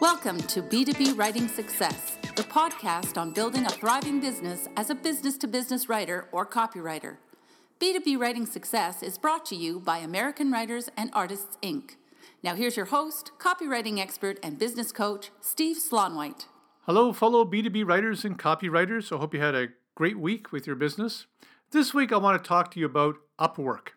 Welcome to B2B Writing Success, the podcast on building a thriving business as a business to business writer or copywriter. B2B Writing Success is brought to you by American Writers and Artists, Inc. Now, here's your host, copywriting expert, and business coach, Steve Slaunwhite. Hello, fellow B2B writers and copywriters. I hope you had a great week with your business. This week, I want to talk to you about Upwork.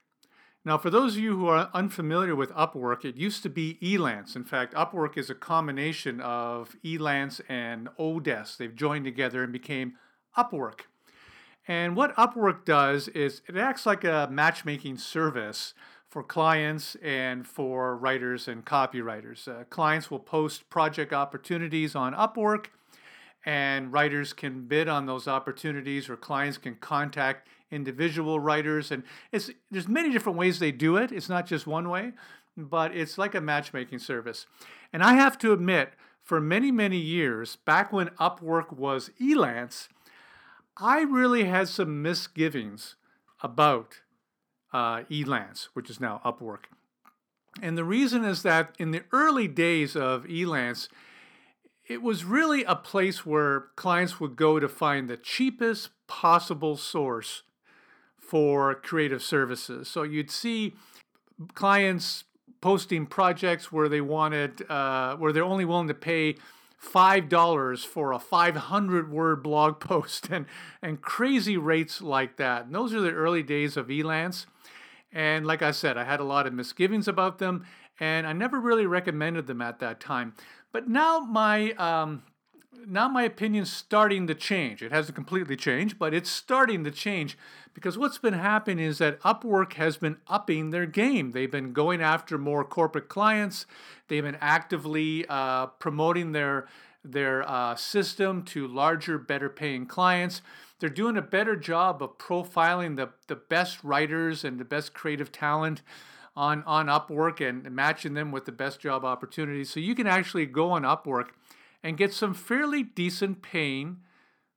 Now, for those of you who are unfamiliar with Upwork, it used to be Elance. In fact, Upwork is a combination of Elance and Odesk. They've joined together and became Upwork. And what Upwork does is it acts like a matchmaking service for clients and for writers and copywriters. Uh, clients will post project opportunities on Upwork, and writers can bid on those opportunities, or clients can contact individual writers. And it's there's many different ways they do it. It's not just one way, but it's like a matchmaking service. And I have to admit, for many many years, back when Upwork was Elance, I really had some misgivings about uh, Elance, which is now Upwork. And the reason is that in the early days of Elance, it was really a place where clients would go to find the cheapest possible source for creative services. So you'd see clients posting projects where they wanted, uh, where they're only willing to pay five dollars for a 500 word blog post and and crazy rates like that. And those are the early days of Elance. And like I said, I had a lot of misgivings about them, and I never really recommended them at that time. But now my um, now my opinion's starting to change. It hasn't completely changed, but it's starting to change because what's been happening is that Upwork has been upping their game. They've been going after more corporate clients. They've been actively uh, promoting their their uh, system to larger, better paying clients. They're doing a better job of profiling the, the best writers and the best creative talent on, on Upwork and matching them with the best job opportunities. So you can actually go on Upwork and get some fairly decent paying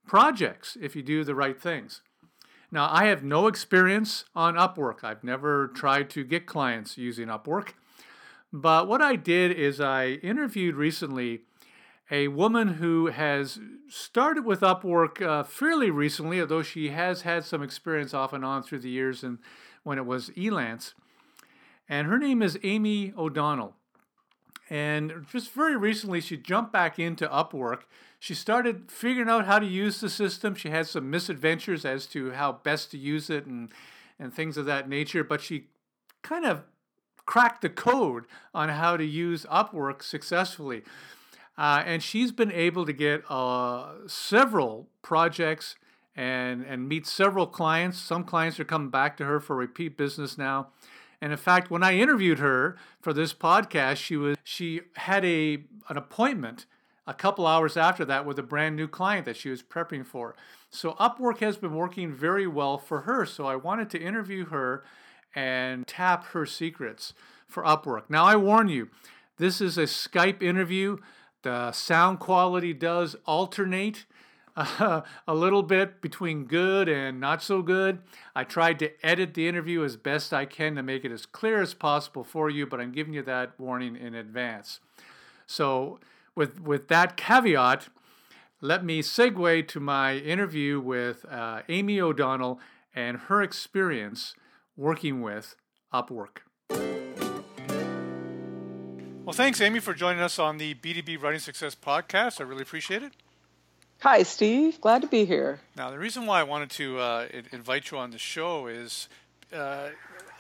projects if you do the right things. Now, I have no experience on Upwork. I've never tried to get clients using Upwork. But what I did is I interviewed recently a woman who has started with Upwork uh, fairly recently, although she has had some experience off and on through the years and when it was Elance. And her name is Amy O'Donnell. And just very recently, she jumped back into Upwork. She started figuring out how to use the system. She had some misadventures as to how best to use it and, and things of that nature, but she kind of cracked the code on how to use Upwork successfully. Uh, and she's been able to get uh, several projects and, and meet several clients. Some clients are coming back to her for repeat business now. And in fact, when I interviewed her for this podcast, she was she had a an appointment a couple hours after that with a brand new client that she was prepping for. So Upwork has been working very well for her. So I wanted to interview her and tap her secrets for Upwork. Now I warn you, this is a Skype interview. The sound quality does alternate a little bit between good and not so good. I tried to edit the interview as best I can to make it as clear as possible for you, but I'm giving you that warning in advance. So, with, with that caveat, let me segue to my interview with uh, Amy O'Donnell and her experience working with Upwork. Well, thanks, Amy, for joining us on the B2B Writing Success podcast. I really appreciate it. Hi, Steve. Glad to be here. Now, the reason why I wanted to uh, invite you on the show is uh,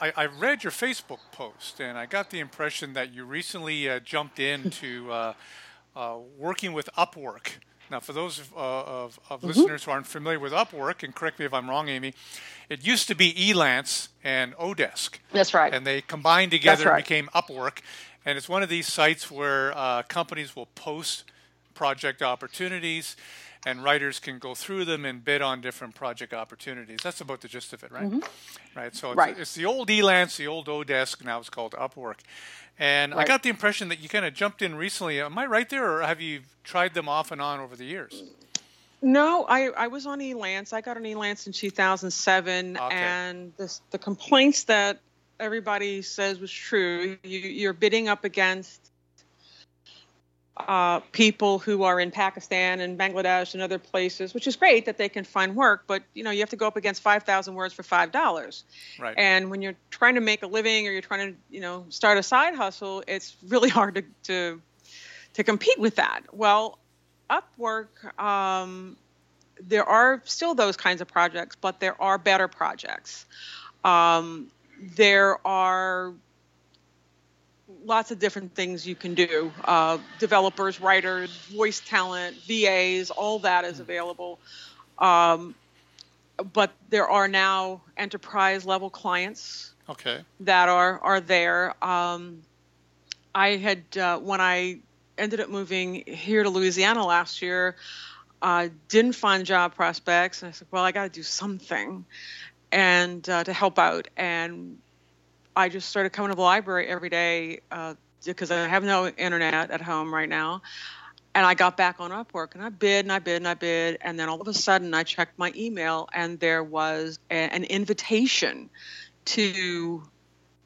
I, I, read your Facebook post, and I got the impression that you recently uh, jumped into uh, uh, working with Upwork. Now, for those of, uh, of, of mm-hmm. listeners who aren't familiar with Upwork, and correct me if I'm wrong, Amy, it used to be Elance and Odesk. That's right. And they combined together right. and became Upwork. And it's one of these sites where uh, companies will post project opportunities and writers can go through them and bid on different project opportunities. That's about the gist of it, right? Mm-hmm. Right. So it's, right. it's, the old Elance, the old Odesk, now it's called Upwork. And right. I got the impression that you kind of jumped in recently. Am I right there, or have you tried them off and on over the years? No, I, I was on Elance. I got on Elance in 2007, okay. and this, the complaints that everybody says was true. You, you're bidding up against uh, people who are in Pakistan and Bangladesh and other places, which is great that they can find work, but you know you have to go up against 5,000 words for five dollars. Right. And when you're trying to make a living or you're trying to you know start a side hustle, it's really hard to to, to compete with that. Well, Upwork, um, there are still those kinds of projects, but there are better projects. Um, there are lots of different things you can do. Uh, developers writers voice talent vas all that is available. Um, but there are now enterprise level clients okay. that are are there. Um, i had uh, when i ended up moving here to louisiana last year uh, didn't find job prospects. And i said well i got to do something and uh, to help out. And I just started coming to the library every day uh, because I have no internet at home right now. And I got back on Upwork and I bid and I bid and I bid. And then all of a sudden I checked my email and there was a, an invitation to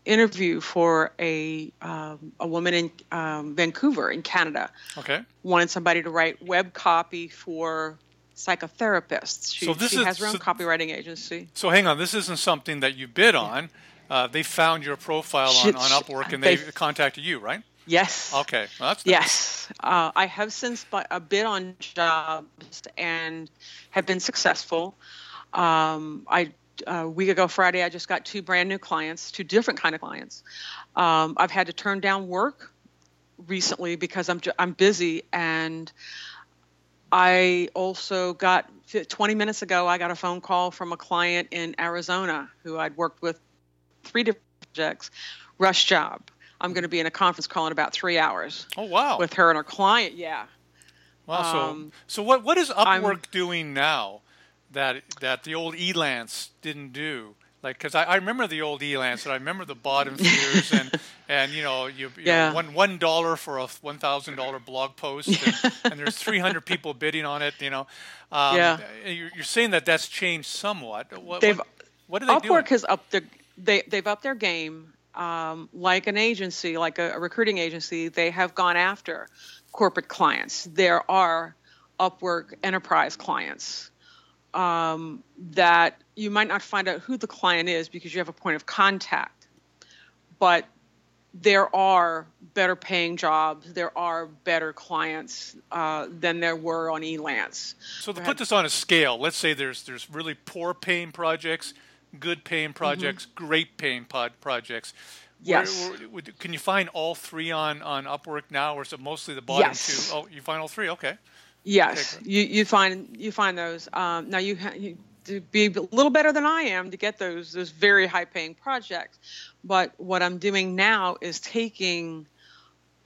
interview for a um, a woman in um, Vancouver in Canada. Okay. Wanted somebody to write web copy for psychotherapists. She, so this she is, has her own so, copywriting agency. So hang on, this isn't something that you bid on uh, they found your profile on, on Upwork and they, they contacted you, right? Yes. Okay, well, that's nice. yes. Uh, I have since a bid on jobs and have been successful. Um, I a week ago Friday, I just got two brand new clients, two different kind of clients. Um, I've had to turn down work recently because I'm I'm busy, and I also got 20 minutes ago. I got a phone call from a client in Arizona who I'd worked with three different projects, rush job. I'm going to be in a conference call in about three hours. Oh wow! With her and her client, yeah. Wow. So, um, so what what is Upwork I'm, doing now that that the old Elance didn't do? Like, because I, I remember the old Elance, and I remember the bottom feeders, and and you know, you, you yeah. know, one one dollar for a one thousand dollar blog post, and, and there's 300 people bidding on it. You know, um, yeah. You're, you're, saying that that's changed somewhat. What, They've, what, what are they Upwork doing? has upped their they they've upped their game. Um, like an agency, like a, a, recruiting agency, they have gone after corporate clients. There are Upwork enterprise clients um, that you might not find out who the client is because you have a point of contact, but there are better paying jobs. There are better clients uh, than there were on Elance. So to put this on a scale, let's say there's there's really poor paying projects good paying projects, mm-hmm. great paying pod projects. Yes. Where, where, can you find all three on, on Upwork now, or is it mostly the bottom yes. two? Oh, you find all three. Okay. Yes, okay, you you find you find those. Um, now you, ha- you to be a little better than I am to get those those very high paying projects. But what I'm doing now is taking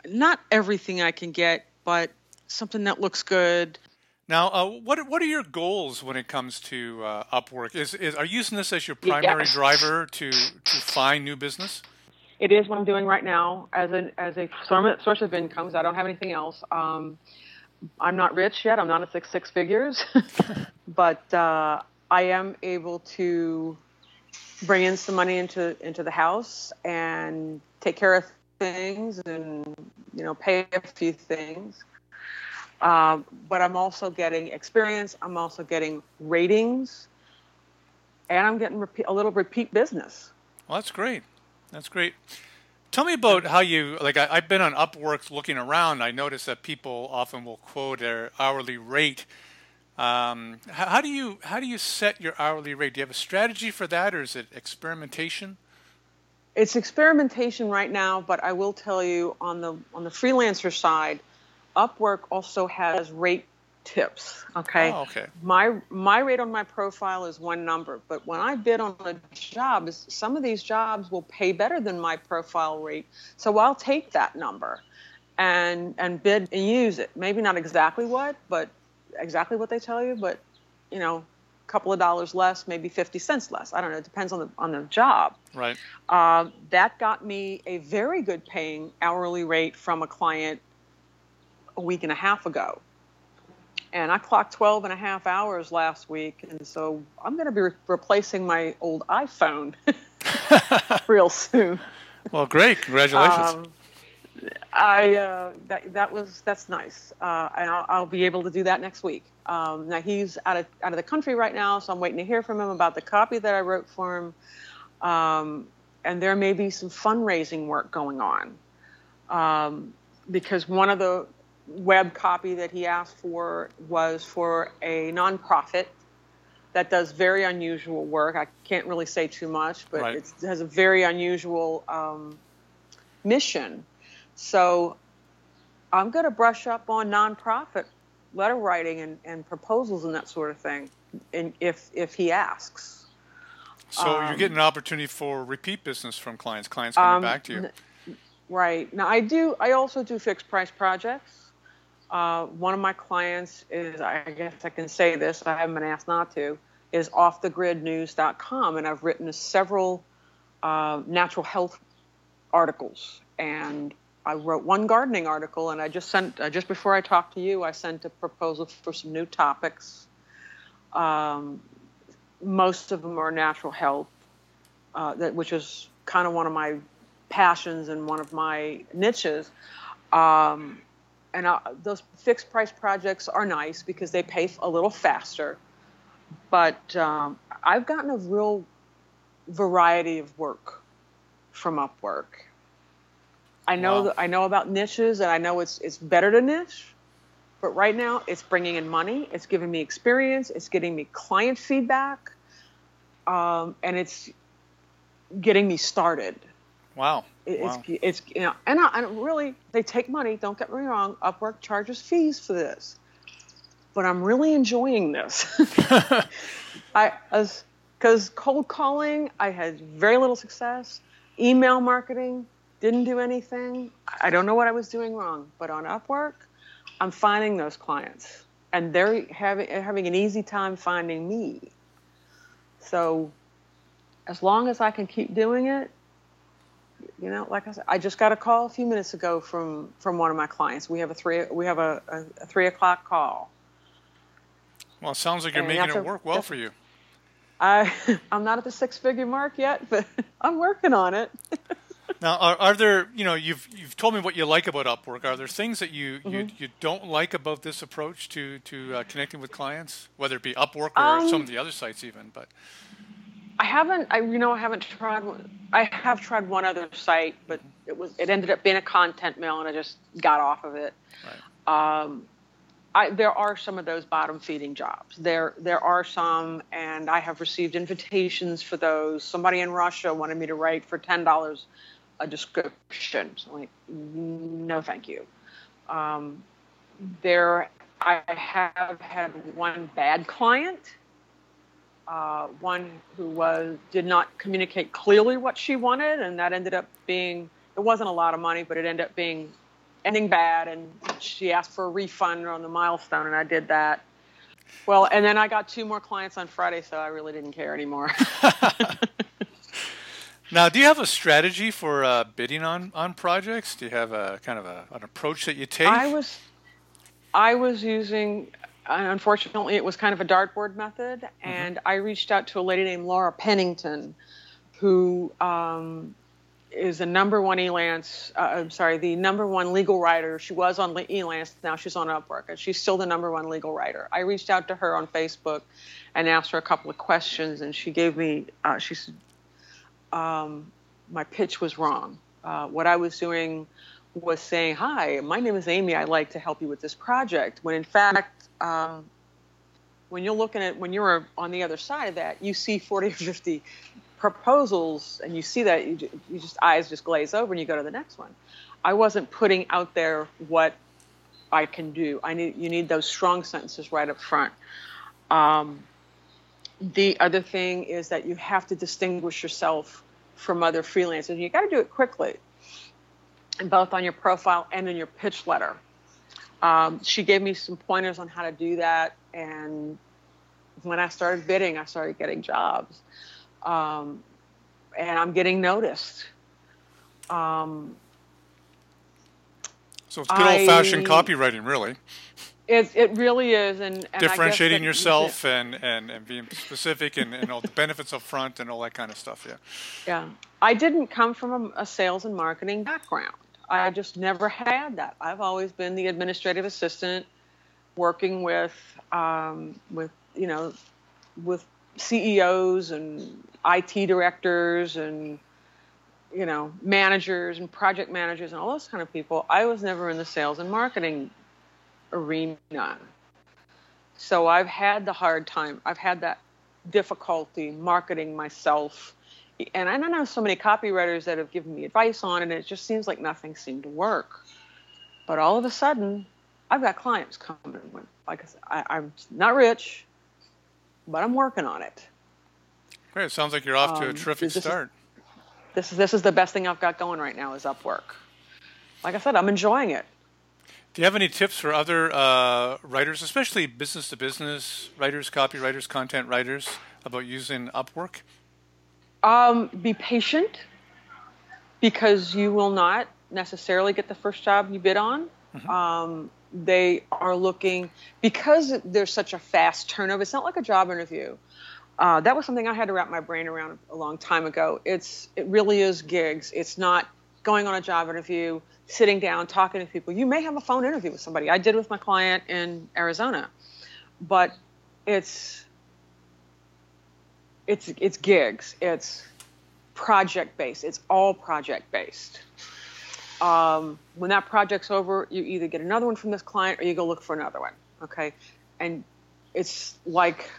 not everything I can get, but something that looks good, now, uh, what what are your goals when it comes to uh, Upwork? Is, is are you using this as your primary yes. driver to to find new business? It is what I'm doing right now as an as a source of income. I don't have anything else. Um, I'm not rich yet. I'm not at six six figures, but uh, I am able to bring in some money into into the house and take care of things and you know pay a few things um, but I'm also getting experience. I'm also getting ratings, and I'm getting repeat, a little repeat business. Well, that's great. That's great. Tell me about how you like. I, have been on Upwork looking around. I notice that people often will quote their hourly rate. Um, how, how, do you how do you set your hourly rate? Do you have a strategy for that, or is it experimentation? It's experimentation right now, but I will tell you on the on the freelancer side Upwork also has rate tips. Okay. Oh, okay. My my rate on my profile is one number, but when I bid on a job, some of these jobs will pay better than my profile rate. So I'll take that number and and bid and use it. Maybe not exactly what, but exactly what they tell you, but you know, a couple of dollars less, maybe 50 cents less. I don't know. It depends on the on the job. Right. Uh, that got me a very good paying hourly rate from a client a week and a half ago. And I clocked 12 and a half hours last week. And so I'm going to be re- replacing my old iPhone real soon. Well, great. Congratulations. Um, I uh, that that was that's nice, uh, and I'll, I'll, be able to do that next week. Um, now he's out of out of the country right now, so I'm waiting to hear from him about the copy that I wrote for him, um, and there may be some fundraising work going on, um, because one of the web copy that he asked for was for a nonprofit that does very unusual work. I can't really say too much, but right. it has a very unusual um, mission. So I'm going to brush up on nonprofit letter writing and, and proposals and that sort of thing, and if if he asks. So um, you're getting an opportunity for repeat business from clients. Clients coming um, back to you. Right now, I do. I also do fixed price projects. Uh, one of my clients is, I guess I can say this, I haven't been asked not to, is offthegridnews.com, and I've written several uh, natural health articles, and I wrote one gardening article, and I just sent uh, just before I talked to you, I sent a proposal for some new topics. Um, most of them are natural health, uh, that which is kind of one of my passions and one of my niches. Um, and I, those fixed price projects are nice because they pay a little faster. But um, I've gotten a real variety of work from Upwork. I know wow. that I know about niches, and I know it's it's better to niche. But right now, it's bringing in money. It's giving me experience. It's getting me client feedback, um, and it's getting me started. Wow. It, wow. It's it's you know, and, I, and really, they take money. Don't get me wrong. Upwork charges fees for this, but I'm really enjoying this. I as because cold calling, I had very little success. Email marketing, didn't do anything. I don't know what I was doing wrong, but on Upwork, I'm finding those clients, and they're having having an easy time finding me. So, as long as I can keep doing it, you know, like I said, I just got a call a few minutes ago from from one of my clients. We have a three we have a, a, a three o'clock call. Well, it sounds like you're and making it work well for you. I I'm not at the six figure mark yet, but I'm working on it. Now, are, are, there, you know, you've you've told me what you like about Upwork. Are there things that you mm-hmm. you, you don't like about this approach to to uh, connecting with clients, whether it be Upwork or um, some of the other sites, even? But I haven't, I you know, I haven't tried. I have tried one other site, but it was it ended up being a content mill, and I just got off of it. Right. Um, I, there are some of those bottom feeding jobs. There there are some, and I have received invitations for those. Somebody in Russia wanted me to write for ten dollars a description. So I'm like, no, thank you. Um, there, I have had one bad client, uh, one who was did not communicate clearly what she wanted, and that ended up being it wasn't a lot of money, but it ended up being ending bad. And she asked for a refund on the milestone, and I did that. Well, and then I got two more clients on Friday, so I really didn't care anymore. Now, do you have a strategy for uh, bidding on, on projects? Do you have a kind of a, an approach that you take? I was, I was using. Unfortunately, it was kind of a dartboard method, mm-hmm. and I reached out to a lady named Laura Pennington, who um, is the number one Elance. Uh, I'm sorry, the number one legal writer. She was on Elance. Now she's on Upwork, and she's still the number one legal writer. I reached out to her on Facebook and asked her a couple of questions, and she gave me. Uh, she said, um, my pitch was wrong. Uh, what I was doing was saying, "Hi, my name is Amy. I'd like to help you with this project." When in fact, um, when you're looking at when you're on the other side of that, you see 40 or 50 proposals, and you see that you, you just eyes just glaze over, and you go to the next one. I wasn't putting out there what I can do. I need you need those strong sentences right up front. Um, the other thing is that you have to distinguish yourself from other freelancers. You got to do it quickly, both on your profile and in your pitch letter. Um, she gave me some pointers on how to do that, and when I started bidding, I started getting jobs, um, and I'm getting noticed. Um, so it's good old fashioned copywriting, really. It, it really is, and, and differentiating yourself and, and, and being specific and, and all the benefits up front and all that kind of stuff. Yeah. Yeah, I didn't come from a, a sales and marketing background. I just never had that. I've always been the administrative assistant, working with um, with you know with CEOs and IT directors and you know managers and project managers and all those kind of people. I was never in the sales and marketing arena. So I've had the hard time. I've had that difficulty marketing myself. And I know so many copywriters that have given me advice on it, and it just seems like nothing seemed to work. But all of a sudden, I've got clients coming. Like I said, I, am not rich, but I'm working on it. Great. It sounds like you're off to a um, terrific this start. Is, this is this is the best thing I've got going right now is Upwork. Like I said, I'm enjoying it. Do you have any tips for other uh, writers, especially business to business writers, copywriters, content writers, about using Upwork? Um, be patient because you will not necessarily get the first job you bid on. Mm-hmm. Um, they are looking because there's such a fast turnover. It's not like a job interview. Uh, that was something I had to wrap my brain around a long time ago. It's it really is gigs. It's not going on a job interview sitting down talking to people. You may have a phone interview with somebody. I did with my client in Arizona, but it's it's it's gigs. It's project based. It's all project based. Um, when that project's over, you either get another one from this client or you go look for another one. Okay, and it's like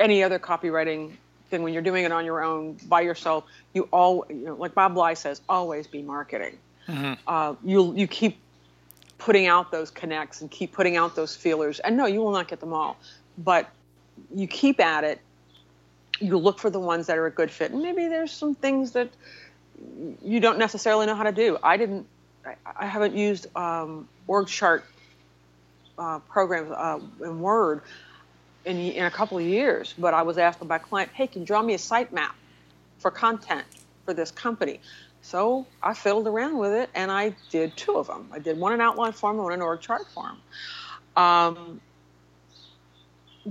any other copywriting thing when you're doing it on your own by yourself. You all, you know, like Bob Bly says, always be marketing mm-hmm. uh, you you keep putting out those connects and keep putting out those feelers. And no, you will not get them all, but you keep at it. You look for the ones that are a good fit, and maybe there's some things that you don't necessarily know how to do. I didn't. I, haven't used um, org chart uh, programs uh, in Word in, in a couple of years, but I was asked by a client, "Hey, can you draw me a sitemap for content for this company?" So I fiddled around with it and I did two of them. I did one in outline form and one in org chart form. Um,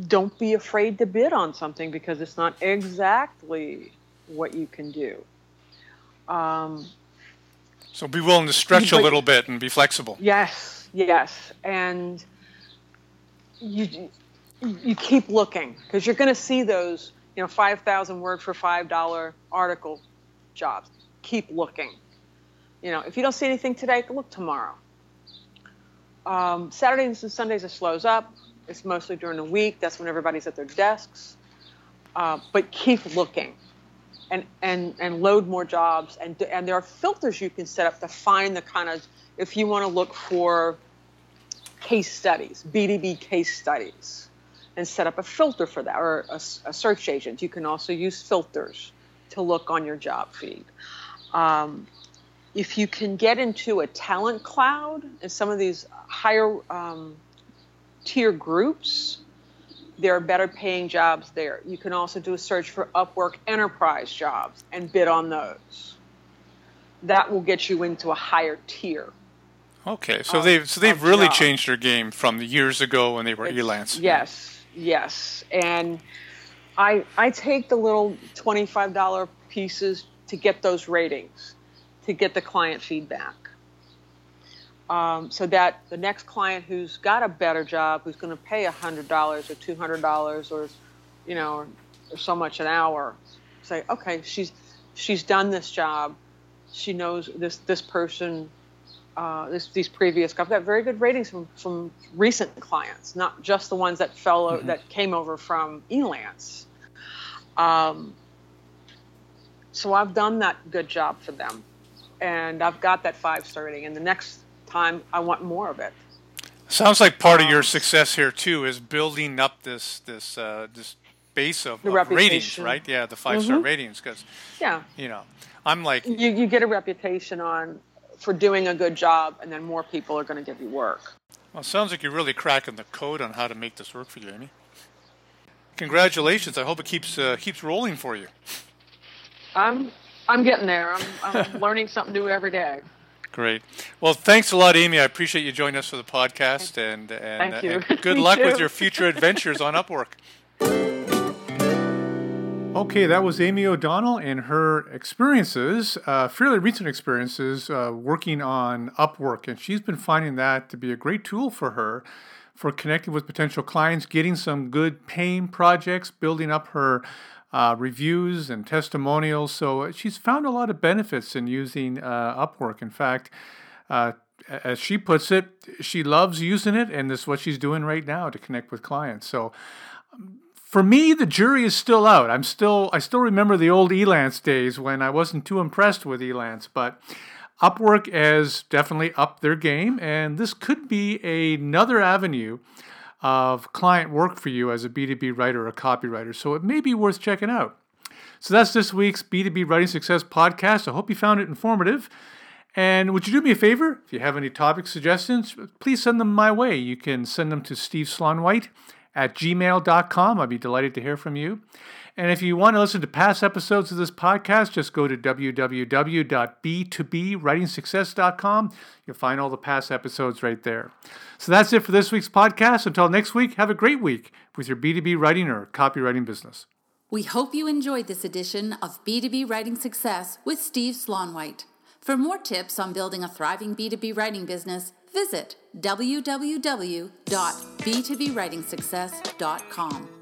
don't be afraid to bid on something because it's not exactly what you can do. Um, so be willing to stretch a little bit and be flexible. Yes, yes, and you you keep looking because you're going to see those you know five thousand word for five dollar article jobs keep looking. You know, if you don't see anything today, look tomorrow. Um, Saturdays and Sundays it slows up. It's mostly during the week. That's when everybody's at their desks. Uh, but keep looking, and and and load more jobs. And and there are filters you can set up to find the kind of if you want to look for case studies, B2B case studies, and set up a filter for that or a, a search agent. You can also use filters to look on your job feed. Um, if you can get into a talent cloud and some of these higher um, tier groups, there are better paying jobs there. You can also do a search for Upwork enterprise jobs and bid on those. That will get you into a higher tier. Okay, so of, they've so they've really jobs. changed their game from the years ago when they were it's, Elance. Yes, yes, and I I take the little twenty five dollar pieces to get those ratings, to get the client feedback. Um, so that the next client who's got a better job, who's going to pay $100 or $200 or, you know, or, or so much an hour, say, okay, she's she's done this job. She knows this this person, uh, this, these previous. I've got very good ratings from, from recent clients, not just the ones that fell mm-hmm. that came over from Elance. Um, so I've done that good job for them, and I've got that five star rating. And the next time, I want more of it. Sounds like part um, of your um, success here too is building up this this uh, this base of, of ratings, right? Yeah, the five star mm-hmm. ratings, because yeah, you know, I'm like you you get a reputation on for doing a good job, and then more people are going to give you work. Well, sounds like you're really cracking the code on how to make this work for you, Amy. Congratulations! I hope it keeps uh, keeps rolling for you. I'm I'm getting there. I'm, I'm learning something new every day. Great. Well, thanks a lot, Amy. I appreciate you joining us for the podcast, and and, Thank you. and good luck with your future adventures on Upwork. Okay, that was Amy O'Donnell and her experiences, uh, fairly recent experiences, uh, working on Upwork. And she's been finding that to be a great tool for her for connecting with potential clients, getting some good paying projects, building up her uh, reviews and testimonials. So she's found a lot of benefits in using uh, Upwork. In fact, uh, as she puts it, she loves using it, and this is what she's doing right now to connect with clients. So for me, the jury is still out. I'm still I still remember the old Elance days when I wasn't too impressed with Elance, but Upwork has definitely upped their game, and this could be another avenue of client work for you as a B2B writer or copywriter. So it may be worth checking out. So that's this week's B2B Writing Success podcast. I hope you found it informative. And would you do me a favor? If you have any topic suggestions, please send them my way. You can send them to Steve Slaunwhite at gmail.com. I'd be delighted to hear from you. And if you want to listen to past episodes of this podcast, just go to www.b2bwritingsuccess.com. You'll find all the past episodes right there. So that's it for this week's podcast. Until next week, have a great week with your B2B writing or copywriting business. We hope you enjoyed this edition of B2B Writing Success with Steve Slaunwhite. For more tips on building a thriving B2B writing business, visit www.b2bwritingsuccess.com.